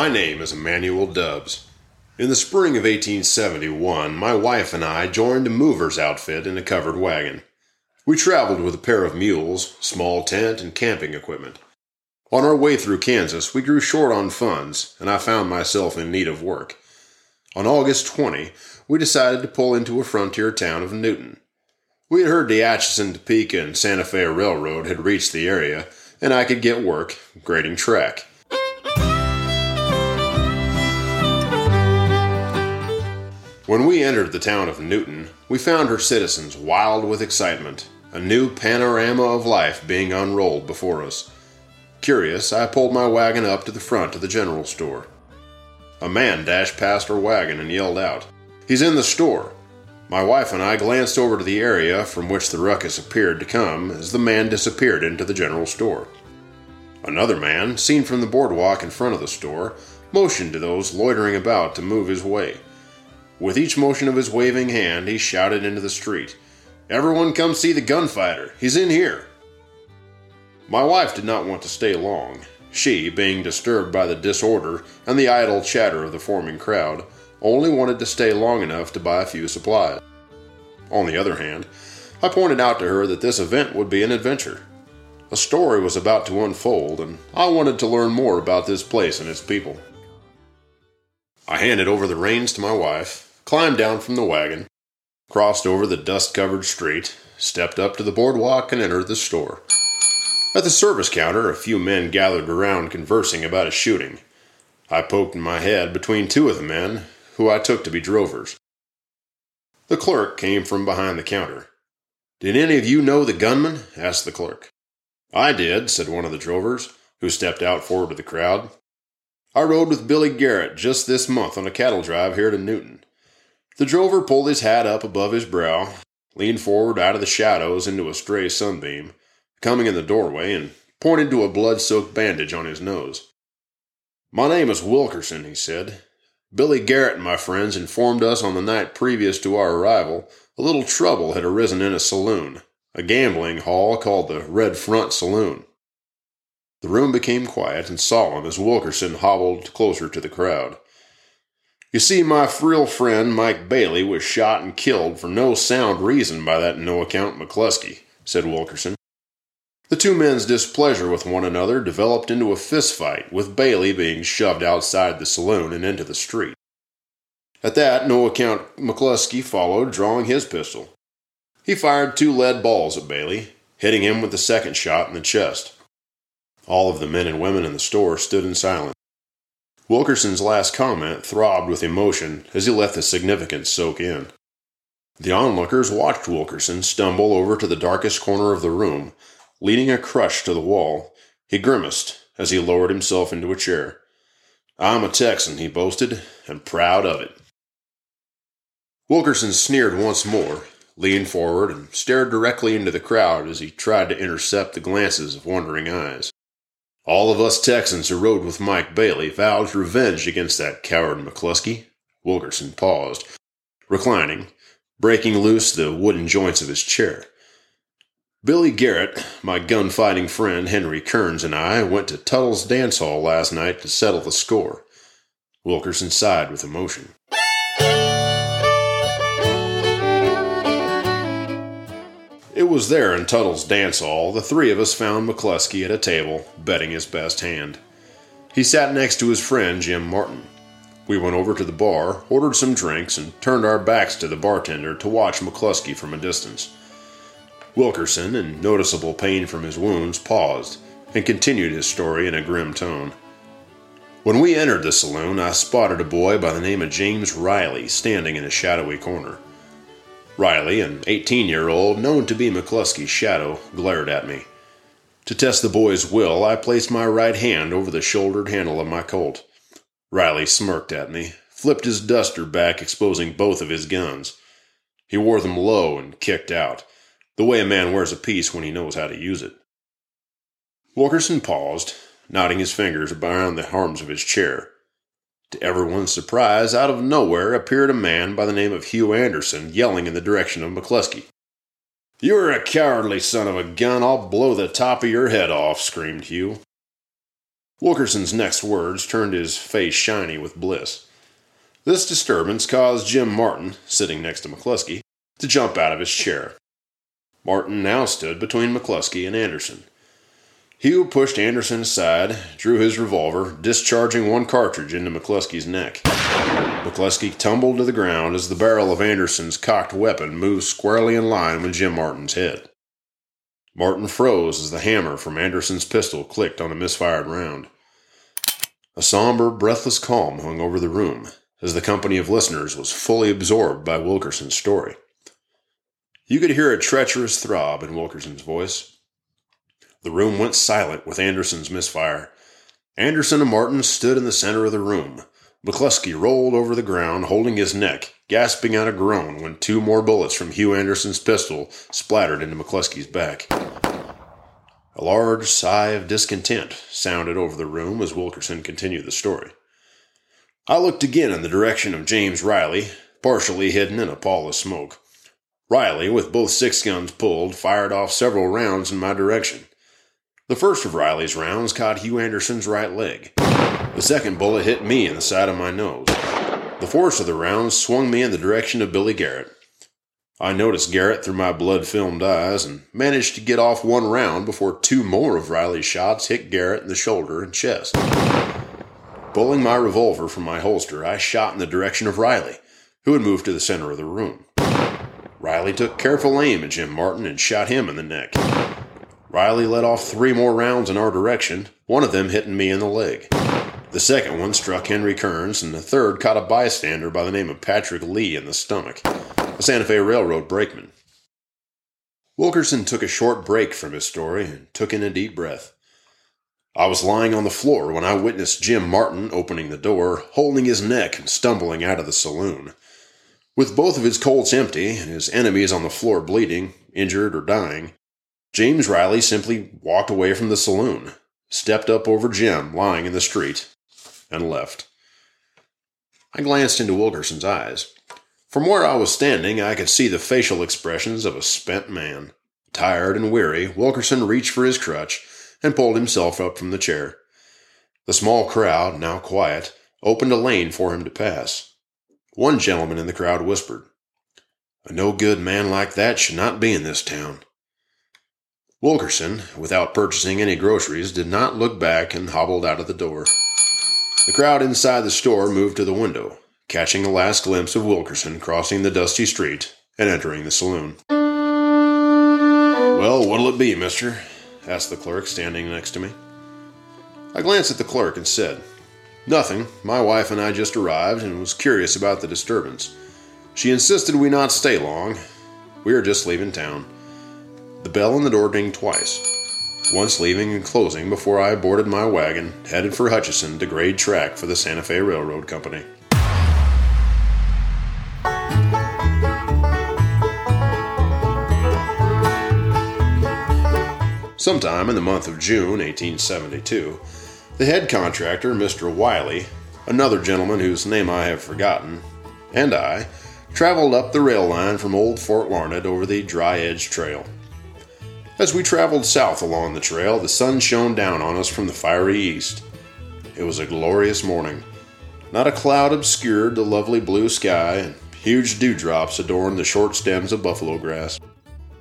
My name is Emmanuel Dubbs. In the spring of 1871, my wife and I joined a mover's outfit in a covered wagon. We traveled with a pair of mules, small tent, and camping equipment. On our way through Kansas, we grew short on funds, and I found myself in need of work. On August 20, we decided to pull into a frontier town of Newton. We had heard the Atchison, Topeka, and Santa Fe Railroad had reached the area, and I could get work grading track. When we entered the town of Newton, we found her citizens wild with excitement, a new panorama of life being unrolled before us. Curious, I pulled my wagon up to the front of the general store. A man dashed past our wagon and yelled out, He's in the store! My wife and I glanced over to the area from which the ruckus appeared to come as the man disappeared into the general store. Another man, seen from the boardwalk in front of the store, motioned to those loitering about to move his way. With each motion of his waving hand, he shouted into the street, Everyone come see the gunfighter. He's in here. My wife did not want to stay long. She, being disturbed by the disorder and the idle chatter of the forming crowd, only wanted to stay long enough to buy a few supplies. On the other hand, I pointed out to her that this event would be an adventure. A story was about to unfold, and I wanted to learn more about this place and its people. I handed over the reins to my wife, climbed down from the wagon, crossed over the dust covered street, stepped up to the boardwalk, and entered the store. At the service counter, a few men gathered around conversing about a shooting. I poked my head between two of the men, who I took to be drovers. The clerk came from behind the counter. Did any of you know the gunman? asked the clerk. I did, said one of the drovers, who stepped out forward to the crowd. I rode with Billy Garrett just this month on a cattle drive here to Newton. The drover pulled his hat up above his brow, leaned forward out of the shadows into a stray sunbeam, coming in the doorway, and pointed to a blood soaked bandage on his nose. My name is Wilkerson, he said. Billy Garrett and my friends informed us on the night previous to our arrival a little trouble had arisen in a saloon, a gambling hall called the Red Front Saloon. The room became quiet and solemn as Wilkerson hobbled closer to the crowd. You see, my real friend Mike Bailey was shot and killed for no sound reason by that no account McCluskey, said Wilkerson. The two men's displeasure with one another developed into a fistfight, with Bailey being shoved outside the saloon and into the street. At that, no account McCluskey followed, drawing his pistol. He fired two lead balls at Bailey, hitting him with the second shot in the chest. All of the men and women in the store stood in silence. Wilkerson's last comment throbbed with emotion as he let the significance soak in. The onlookers watched Wilkerson stumble over to the darkest corner of the room, leaning a crutch to the wall. He grimaced as he lowered himself into a chair. I'm a Texan, he boasted, and proud of it. Wilkerson sneered once more, leaned forward, and stared directly into the crowd as he tried to intercept the glances of wondering eyes. All of us Texans who rode with Mike Bailey vowed revenge against that coward McCluskey. Wilkerson paused, reclining, breaking loose the wooden joints of his chair. Billy Garrett, my gunfighting friend Henry Kearns, and I went to Tuttle's dance hall last night to settle the score. Wilkerson sighed with emotion. Was there in Tuttle's dance hall the three of us found McCluskey at a table, betting his best hand. He sat next to his friend Jim Martin. We went over to the bar, ordered some drinks, and turned our backs to the bartender to watch McCluskey from a distance. Wilkerson, in noticeable pain from his wounds, paused and continued his story in a grim tone. When we entered the saloon, I spotted a boy by the name of James Riley standing in a shadowy corner. Riley, an 18 year old known to be McCluskey's shadow, glared at me. To test the boy's will, I placed my right hand over the shouldered handle of my Colt. Riley smirked at me, flipped his duster back, exposing both of his guns. He wore them low and kicked out, the way a man wears a piece when he knows how to use it. Wilkerson paused, knotting his fingers around the arms of his chair. To everyone's surprise, out of nowhere appeared a man by the name of Hugh Anderson yelling in the direction of McCluskey. You're a cowardly son of a gun. I'll blow the top of your head off, screamed Hugh. Wilkerson's next words turned his face shiny with bliss. This disturbance caused Jim Martin, sitting next to McCluskey, to jump out of his chair. Martin now stood between McCluskey and Anderson. Hugh pushed Anderson aside, drew his revolver, discharging one cartridge into McCluskey's neck. McCluskey tumbled to the ground as the barrel of Anderson's cocked weapon moved squarely in line with Jim Martin's head. Martin froze as the hammer from Anderson's pistol clicked on a misfired round. A somber, breathless calm hung over the room as the company of listeners was fully absorbed by Wilkerson's story. You could hear a treacherous throb in Wilkerson's voice. The room went silent with Anderson's misfire. Anderson and Martin stood in the center of the room. McCluskey rolled over the ground, holding his neck, gasping out a groan when two more bullets from Hugh Anderson's pistol splattered into McCluskey's back. A large sigh of discontent sounded over the room as Wilkerson continued the story. I looked again in the direction of James Riley, partially hidden in a pall of smoke. Riley, with both six guns pulled, fired off several rounds in my direction. The first of Riley's rounds caught Hugh Anderson's right leg. The second bullet hit me in the side of my nose. The force of the rounds swung me in the direction of Billy Garrett. I noticed Garrett through my blood filmed eyes and managed to get off one round before two more of Riley's shots hit Garrett in the shoulder and chest. Pulling my revolver from my holster, I shot in the direction of Riley, who had moved to the center of the room. Riley took careful aim at Jim Martin and shot him in the neck. Riley let off three more rounds in our direction, one of them hitting me in the leg. The second one struck Henry Kearns, and the third caught a bystander by the name of Patrick Lee in the stomach, a Santa Fe Railroad brakeman. Wilkerson took a short break from his story and took in a deep breath. I was lying on the floor when I witnessed Jim Martin opening the door, holding his neck and stumbling out of the saloon. With both of his Colts empty and his enemies on the floor bleeding, injured, or dying, James Riley simply walked away from the saloon, stepped up over Jim lying in the street, and left. I glanced into Wilkerson's eyes. From where I was standing, I could see the facial expressions of a spent man. Tired and weary, Wilkerson reached for his crutch and pulled himself up from the chair. The small crowd, now quiet, opened a lane for him to pass. One gentleman in the crowd whispered, A no good man like that should not be in this town. Wilkerson, without purchasing any groceries, did not look back and hobbled out of the door. The crowd inside the store moved to the window, catching a last glimpse of Wilkerson crossing the dusty street and entering the saloon. Well, what'll it be, mister? asked the clerk standing next to me. I glanced at the clerk and said, Nothing. My wife and I just arrived and was curious about the disturbance. She insisted we not stay long. We are just leaving town. The bell on the door dinged twice once leaving and closing before I boarded my wagon, headed for Hutchinson to grade track for the Santa Fe Railroad Company. Sometime in the month of June 1872, the head contractor, Mr. Wiley, another gentleman whose name I have forgotten, and I traveled up the rail line from Old Fort Larned over the Dry Edge Trail. As we traveled south along the trail, the sun shone down on us from the fiery east. It was a glorious morning. Not a cloud obscured the lovely blue sky, and huge dewdrops adorned the short stems of buffalo grass.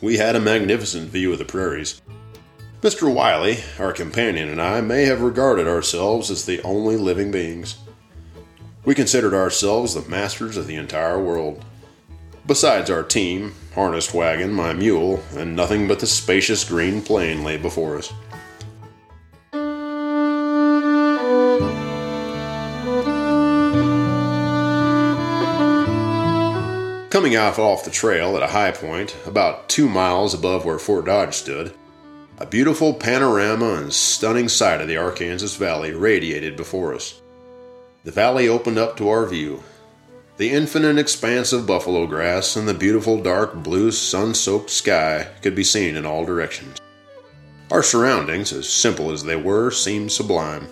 We had a magnificent view of the prairies. Mr. Wiley, our companion, and I may have regarded ourselves as the only living beings. We considered ourselves the masters of the entire world. Besides our team, harnessed wagon, my mule, and nothing but the spacious green plain lay before us. Coming off off the trail at a high point, about two miles above where Fort Dodge stood, a beautiful panorama and stunning sight of the Arkansas Valley radiated before us. The valley opened up to our view, the infinite expanse of buffalo grass and the beautiful dark blue sun soaked sky could be seen in all directions. Our surroundings, as simple as they were, seemed sublime.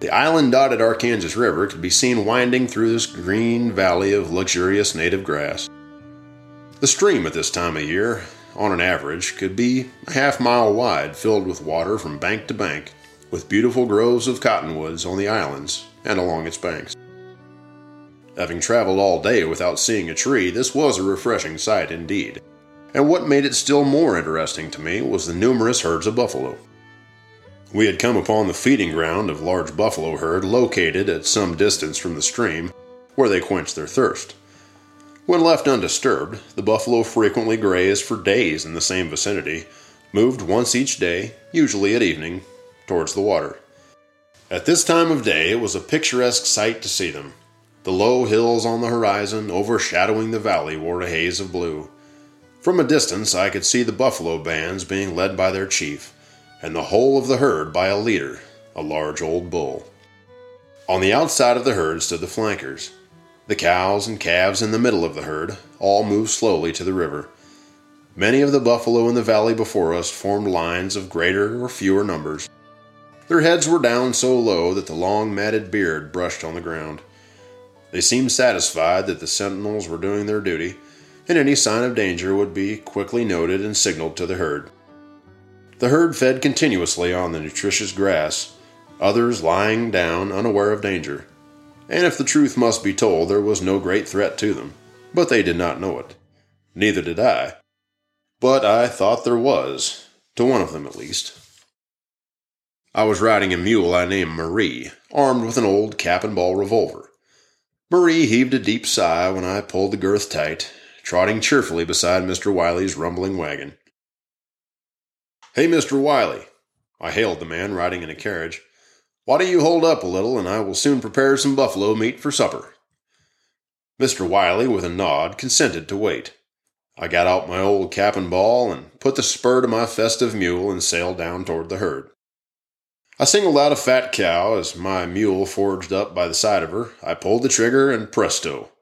The island dotted Arkansas River could be seen winding through this green valley of luxurious native grass. The stream at this time of year, on an average, could be a half mile wide, filled with water from bank to bank, with beautiful groves of cottonwoods on the islands and along its banks. Having traveled all day without seeing a tree, this was a refreshing sight indeed. And what made it still more interesting to me was the numerous herds of buffalo. We had come upon the feeding ground of large buffalo herd located at some distance from the stream, where they quenched their thirst. When left undisturbed, the buffalo frequently grazed for days in the same vicinity, moved once each day, usually at evening, towards the water. At this time of day, it was a picturesque sight to see them, the low hills on the horizon, overshadowing the valley, wore a haze of blue. From a distance, I could see the buffalo bands being led by their chief, and the whole of the herd by a leader, a large old bull. On the outside of the herd stood the flankers. The cows and calves in the middle of the herd all moved slowly to the river. Many of the buffalo in the valley before us formed lines of greater or fewer numbers. Their heads were down so low that the long matted beard brushed on the ground. They seemed satisfied that the sentinels were doing their duty, and any sign of danger would be quickly noted and signaled to the herd. The herd fed continuously on the nutritious grass, others lying down unaware of danger. And if the truth must be told, there was no great threat to them, but they did not know it. Neither did I. But I thought there was, to one of them at least. I was riding a mule I named Marie, armed with an old cap and ball revolver. Marie heaved a deep sigh when I pulled the girth tight, trotting cheerfully beside Mr. Wiley's rumbling wagon. Hey, Mr. Wiley, I hailed the man riding in a carriage. Why don't you hold up a little, and I will soon prepare some buffalo meat for supper? Mr. Wiley, with a nod, consented to wait. I got out my old cap and ball and put the spur to my festive mule and sailed down toward the herd. I singled out a fat cow as my mule forged up by the side of her. I pulled the trigger, and presto!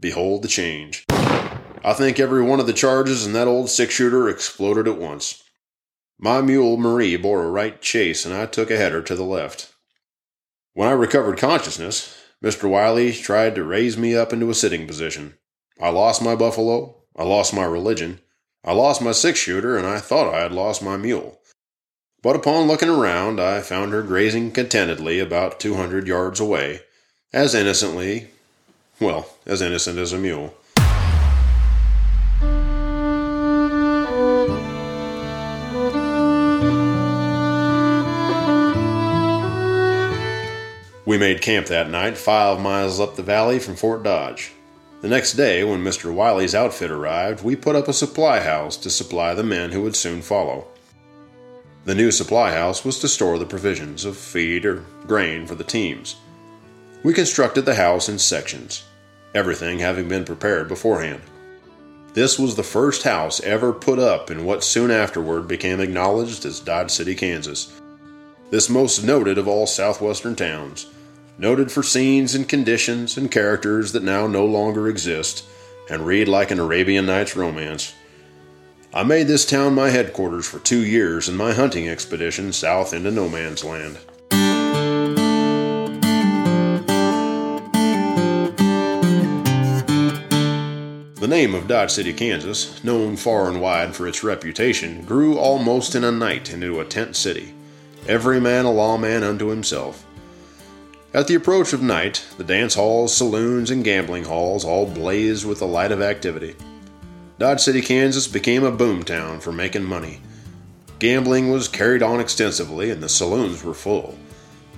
Behold the change. I think every one of the charges in that old six shooter exploded at once. My mule Marie bore a right chase, and I took a header to the left. When I recovered consciousness, Mr. Wiley tried to raise me up into a sitting position. I lost my buffalo, I lost my religion, I lost my six shooter, and I thought I had lost my mule. But upon looking around, I found her grazing contentedly about two hundred yards away, as innocently, well, as innocent as a mule. We made camp that night five miles up the valley from Fort Dodge. The next day, when Mr. Wiley's outfit arrived, we put up a supply house to supply the men who would soon follow. The new supply house was to store the provisions of feed or grain for the teams. We constructed the house in sections, everything having been prepared beforehand. This was the first house ever put up in what soon afterward became acknowledged as Dodge City, Kansas. This most noted of all southwestern towns, noted for scenes and conditions and characters that now no longer exist and read like an Arabian Nights romance. I made this town my headquarters for two years in my hunting expedition south into no man's land. The name of Dodge City, Kansas, known far and wide for its reputation, grew almost in a night into a tent city, every man a lawman unto himself. At the approach of night, the dance halls, saloons, and gambling halls all blazed with the light of activity. Dodge City, Kansas became a boomtown for making money. Gambling was carried on extensively, and the saloons were full.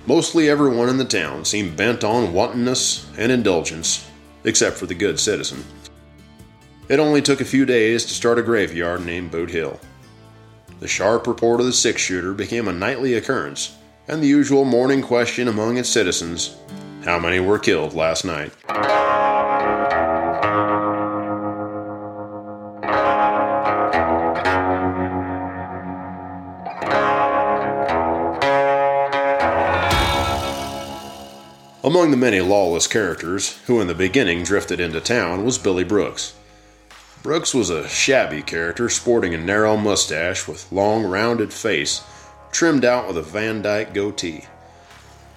Mostly everyone in the town seemed bent on wantonness and indulgence, except for the good citizen. It only took a few days to start a graveyard named Boot Hill. The sharp report of the six shooter became a nightly occurrence, and the usual morning question among its citizens how many were killed last night? Among the many lawless characters who in the beginning drifted into town was Billy Brooks. Brooks was a shabby character sporting a narrow mustache with long rounded face trimmed out with a Van Dyke goatee.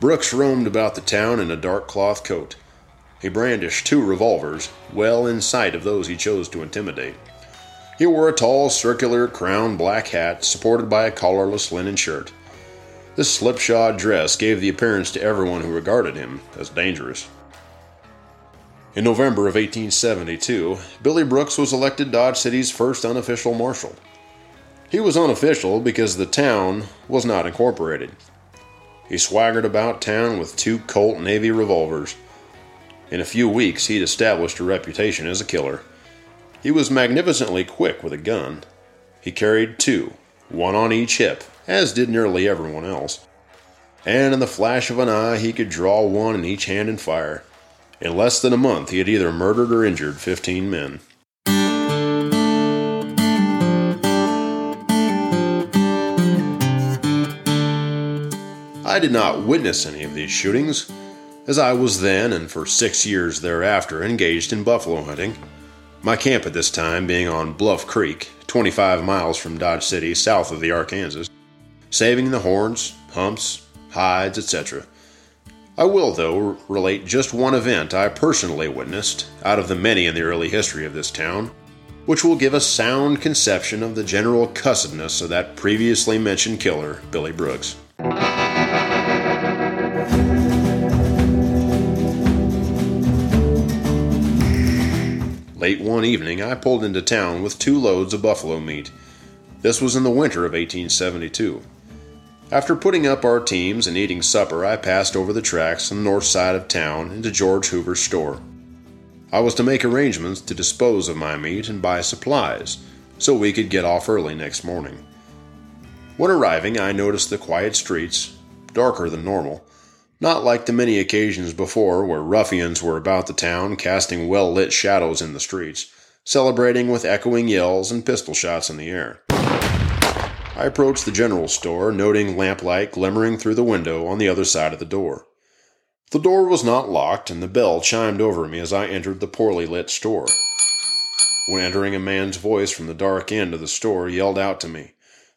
Brooks roamed about the town in a dark cloth coat. He brandished two revolvers, well in sight of those he chose to intimidate. He wore a tall, circular, crown black hat supported by a collarless linen shirt. This slipshod dress gave the appearance to everyone who regarded him as dangerous. In November of 1872, Billy Brooks was elected Dodge City's first unofficial marshal. He was unofficial because the town was not incorporated. He swaggered about town with two Colt Navy revolvers. In a few weeks, he'd established a reputation as a killer. He was magnificently quick with a gun. He carried two, one on each hip, as did nearly everyone else. And in the flash of an eye, he could draw one in each hand and fire. In less than a month, he had either murdered or injured 15 men. I did not witness any of these shootings, as I was then and for six years thereafter engaged in buffalo hunting, my camp at this time being on Bluff Creek, 25 miles from Dodge City, south of the Arkansas, saving the horns, humps, hides, etc. I will, though, relate just one event I personally witnessed out of the many in the early history of this town, which will give a sound conception of the general cussedness of that previously mentioned killer, Billy Brooks. Late one evening, I pulled into town with two loads of buffalo meat. This was in the winter of 1872. After putting up our teams and eating supper, I passed over the tracks on the north side of town into George Hoover's store. I was to make arrangements to dispose of my meat and buy supplies so we could get off early next morning. When arriving, I noticed the quiet streets, darker than normal, not like the many occasions before where ruffians were about the town casting well lit shadows in the streets, celebrating with echoing yells and pistol shots in the air. I approached the general store, noting lamplight glimmering through the window on the other side of the door. The door was not locked, and the bell chimed over me as I entered the poorly lit store. When entering, a man's voice from the dark end of the store yelled out to me,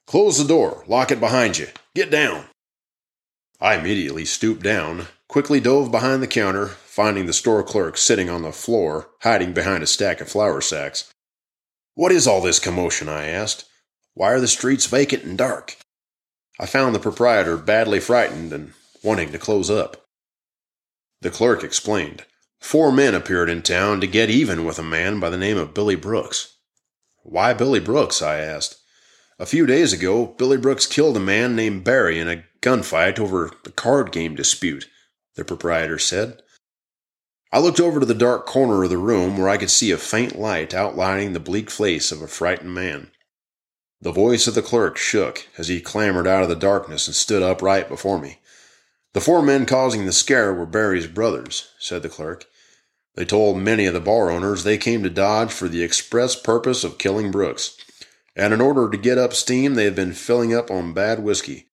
Close the door, lock it behind you, get down. I immediately stooped down, quickly dove behind the counter, finding the store clerk sitting on the floor, hiding behind a stack of flour sacks. What is all this commotion? I asked. Why are the streets vacant and dark? I found the proprietor badly frightened and wanting to close up. The clerk explained. Four men appeared in town to get even with a man by the name of Billy Brooks. Why Billy Brooks? I asked. A few days ago, Billy Brooks killed a man named Barry in a gunfight over a card game dispute, the proprietor said. I looked over to the dark corner of the room where I could see a faint light outlining the bleak face of a frightened man. The voice of the clerk shook as he clambered out of the darkness and stood upright before me. The four men causing the scare were Barry's brothers, said the clerk. They told many of the bar owners they came to Dodge for the express purpose of killing Brooks, and in order to get up steam, they had been filling up on bad whiskey.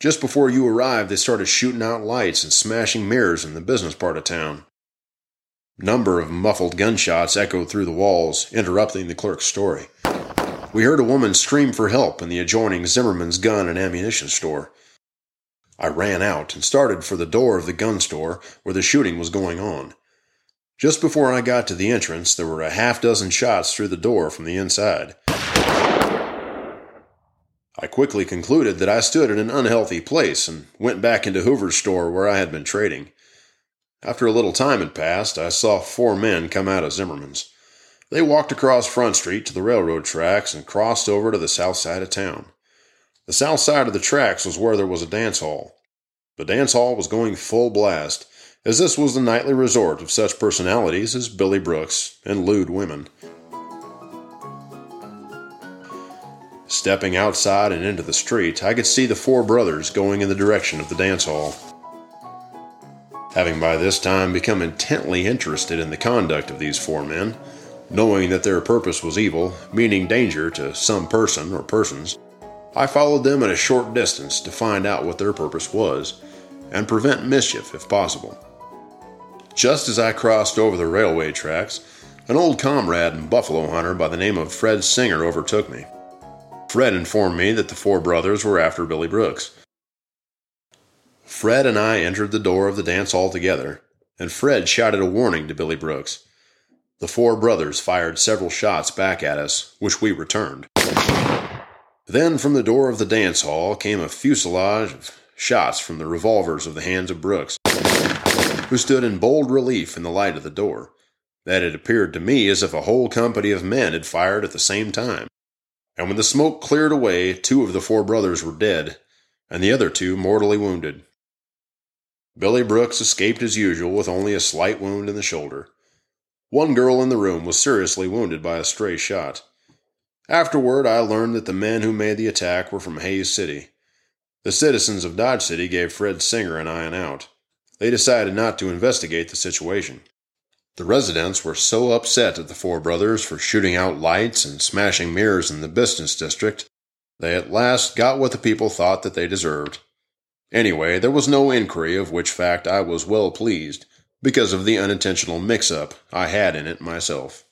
Just before you arrived, they started shooting out lights and smashing mirrors in the business part of town. Number of muffled gunshots echoed through the walls, interrupting the clerk's story. We heard a woman scream for help in the adjoining Zimmerman's gun and ammunition store. I ran out and started for the door of the gun store where the shooting was going on. Just before I got to the entrance, there were a half dozen shots through the door from the inside. I quickly concluded that I stood in an unhealthy place and went back into Hoover's store where I had been trading. After a little time had passed, I saw four men come out of Zimmerman's. They walked across Front Street to the railroad tracks and crossed over to the south side of town. The south side of the tracks was where there was a dance hall. The dance hall was going full blast, as this was the nightly resort of such personalities as Billy Brooks and lewd women. Stepping outside and into the street, I could see the four brothers going in the direction of the dance hall. Having by this time become intently interested in the conduct of these four men, Knowing that their purpose was evil, meaning danger to some person or persons, I followed them at a short distance to find out what their purpose was, and prevent mischief if possible. Just as I crossed over the railway tracks, an old comrade and buffalo hunter by the name of Fred Singer overtook me. Fred informed me that the four brothers were after Billy Brooks. Fred and I entered the door of the dance hall together, and Fred shouted a warning to Billy Brooks. The four brothers fired several shots back at us, which we returned. Then from the door of the dance hall came a fusilage of shots from the revolvers of the hands of Brooks, who stood in bold relief in the light of the door, that it appeared to me as if a whole company of men had fired at the same time. And when the smoke cleared away, two of the four brothers were dead, and the other two mortally wounded. Billy Brooks escaped as usual with only a slight wound in the shoulder. One girl in the room was seriously wounded by a stray shot. Afterward, I learned that the men who made the attack were from Hays City. The citizens of Dodge City gave Fred Singer and I an out. They decided not to investigate the situation. The residents were so upset at the four brothers for shooting out lights and smashing mirrors in the business district, they at last got what the people thought that they deserved. Anyway, there was no inquiry, of which fact I was well pleased, because of the unintentional mix up I had in it myself.